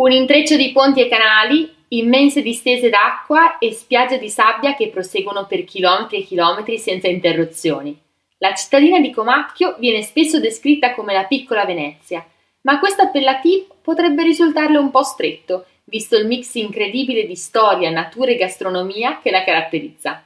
Un intreccio di ponti e canali, immense distese d'acqua e spiagge di sabbia che proseguono per chilometri e chilometri senza interruzioni. La cittadina di Comacchio viene spesso descritta come la piccola Venezia, ma questo appellativo potrebbe risultarle un po' stretto, visto il mix incredibile di storia, natura e gastronomia che la caratterizza.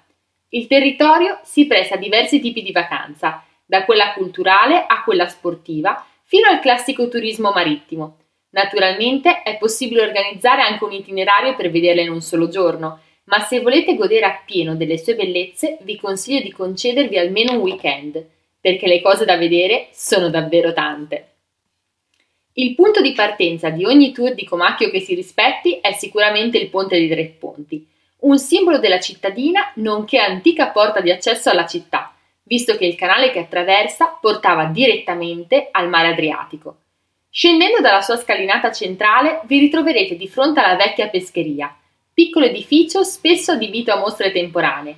Il territorio si presta a diversi tipi di vacanza, da quella culturale a quella sportiva, fino al classico turismo marittimo. Naturalmente è possibile organizzare anche un itinerario per vederla in un solo giorno, ma se volete godere appieno delle sue bellezze vi consiglio di concedervi almeno un weekend, perché le cose da vedere sono davvero tante. Il punto di partenza di ogni tour di Comacchio che si rispetti è sicuramente il Ponte dei Tre Ponti, un simbolo della cittadina nonché antica porta di accesso alla città, visto che il canale che attraversa portava direttamente al mare Adriatico. Scendendo dalla sua scalinata centrale vi ritroverete di fronte alla vecchia pescheria, piccolo edificio spesso adibito a mostre temporanee.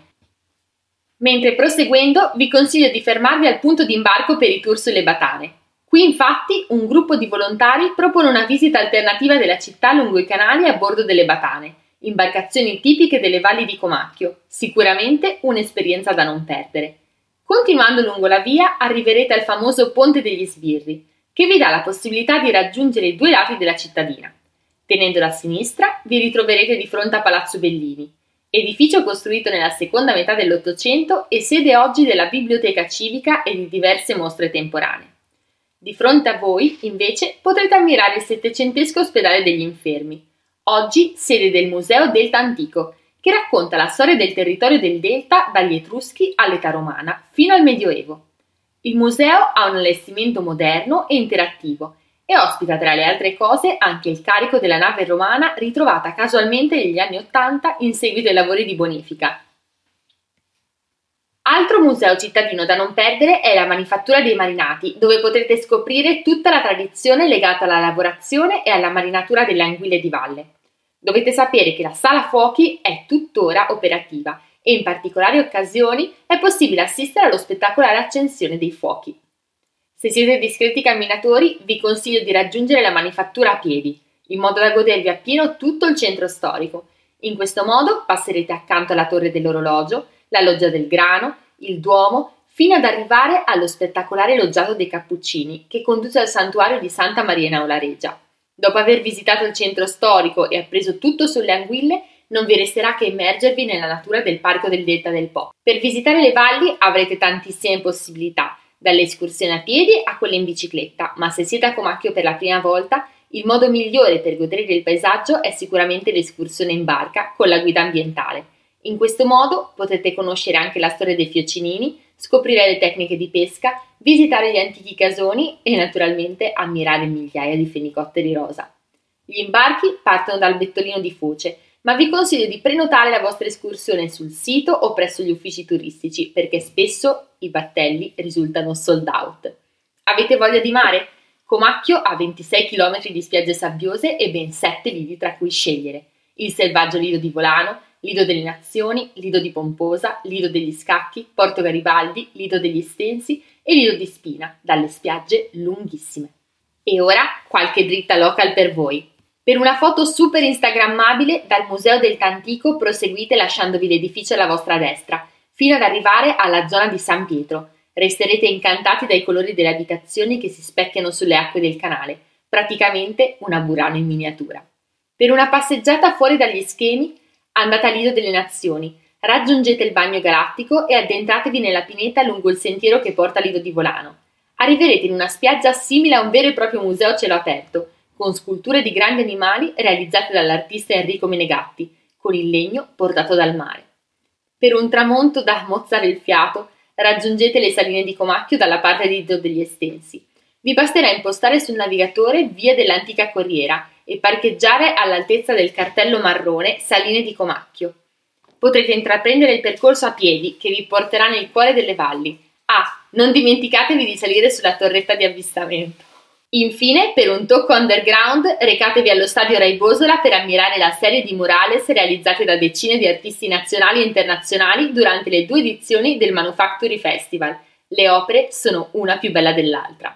Mentre proseguendo vi consiglio di fermarvi al punto di imbarco per i tour sulle Batane. Qui infatti un gruppo di volontari propone una visita alternativa della città lungo i canali a bordo delle Batane, imbarcazioni tipiche delle valli di Comacchio, sicuramente un'esperienza da non perdere. Continuando lungo la via arriverete al famoso Ponte degli Sbirri, che vi dà la possibilità di raggiungere i due lati della cittadina. Tenendola a sinistra vi ritroverete di fronte a Palazzo Bellini, edificio costruito nella seconda metà dell'Ottocento e sede oggi della biblioteca civica e di diverse mostre temporanee. Di fronte a voi, invece, potrete ammirare il settecentesco ospedale degli infermi, oggi sede del Museo Delta Antico, che racconta la storia del territorio del Delta dagli Etruschi all'età romana fino al Medioevo. Il museo ha un allestimento moderno e interattivo e ospita tra le altre cose anche il carico della nave romana ritrovata casualmente negli anni Ottanta in seguito ai lavori di bonifica. Altro museo cittadino da non perdere è la Manifattura dei Marinati, dove potrete scoprire tutta la tradizione legata alla lavorazione e alla marinatura delle anguille di valle. Dovete sapere che la sala fuochi è tuttora operativa e in particolari occasioni è possibile assistere allo spettacolare accensione dei fuochi. Se siete discreti camminatori, vi consiglio di raggiungere la manifattura a piedi, in modo da godervi appieno tutto il centro storico. In questo modo passerete accanto alla torre dell'orologio, la loggia del grano, il duomo, fino ad arrivare allo spettacolare loggiato dei Cappuccini, che conduce al santuario di Santa Maria in Aula Regia. Dopo aver visitato il centro storico e appreso tutto sulle anguille, non vi resterà che immergervi nella natura del parco del Delta del Po. Per visitare le valli avrete tantissime possibilità, dalle escursioni a piedi a quelle in bicicletta, ma se siete a Comacchio per la prima volta, il modo migliore per godere del paesaggio è sicuramente l'escursione in barca con la guida ambientale. In questo modo potete conoscere anche la storia dei fiocinini, scoprire le tecniche di pesca, visitare gli antichi casoni e naturalmente ammirare migliaia di fenicotteri rosa. Gli imbarchi partono dal Bettolino di Foce, ma vi consiglio di prenotare la vostra escursione sul sito o presso gli uffici turistici perché spesso i battelli risultano sold out. Avete voglia di mare? Comacchio ha 26 km di spiagge sabbiose e ben 7 lidi tra cui scegliere. Il selvaggio lido di Volano, Lido delle Nazioni, Lido di Pomposa, Lido degli Scacchi, Porto Garibaldi, Lido degli Stensi e Lido di Spina, dalle spiagge lunghissime. E ora qualche dritta local per voi. Per una foto super instagrammabile dal Museo del Tantico proseguite lasciandovi l'edificio alla vostra destra, fino ad arrivare alla zona di San Pietro. Resterete incantati dai colori delle abitazioni che si specchiano sulle acque del canale, praticamente una Burano in miniatura. Per una passeggiata fuori dagli schemi, andate all'Ido delle Nazioni, raggiungete il bagno galattico e addentratevi nella pineta lungo il sentiero che porta all'Ido di Volano. Arriverete in una spiaggia simile a un vero e proprio museo a cielo aperto, con sculture di grandi animali realizzate dall'artista Enrico Menegatti, con il legno portato dal mare. Per un tramonto da mozzare il fiato, raggiungete le saline di Comacchio dalla parte di Do degli Estensi. Vi basterà impostare sul navigatore via dell'antica corriera e parcheggiare all'altezza del cartello marrone Saline di Comacchio. Potrete intraprendere il percorso a piedi che vi porterà nel cuore delle valli. Ah, non dimenticatevi di salire sulla torretta di avvistamento. Infine, per un tocco underground, recatevi allo stadio Rai Bosola per ammirare la serie di murales realizzate da decine di artisti nazionali e internazionali durante le due edizioni del Manufactory Festival. Le opere sono una più bella dell'altra.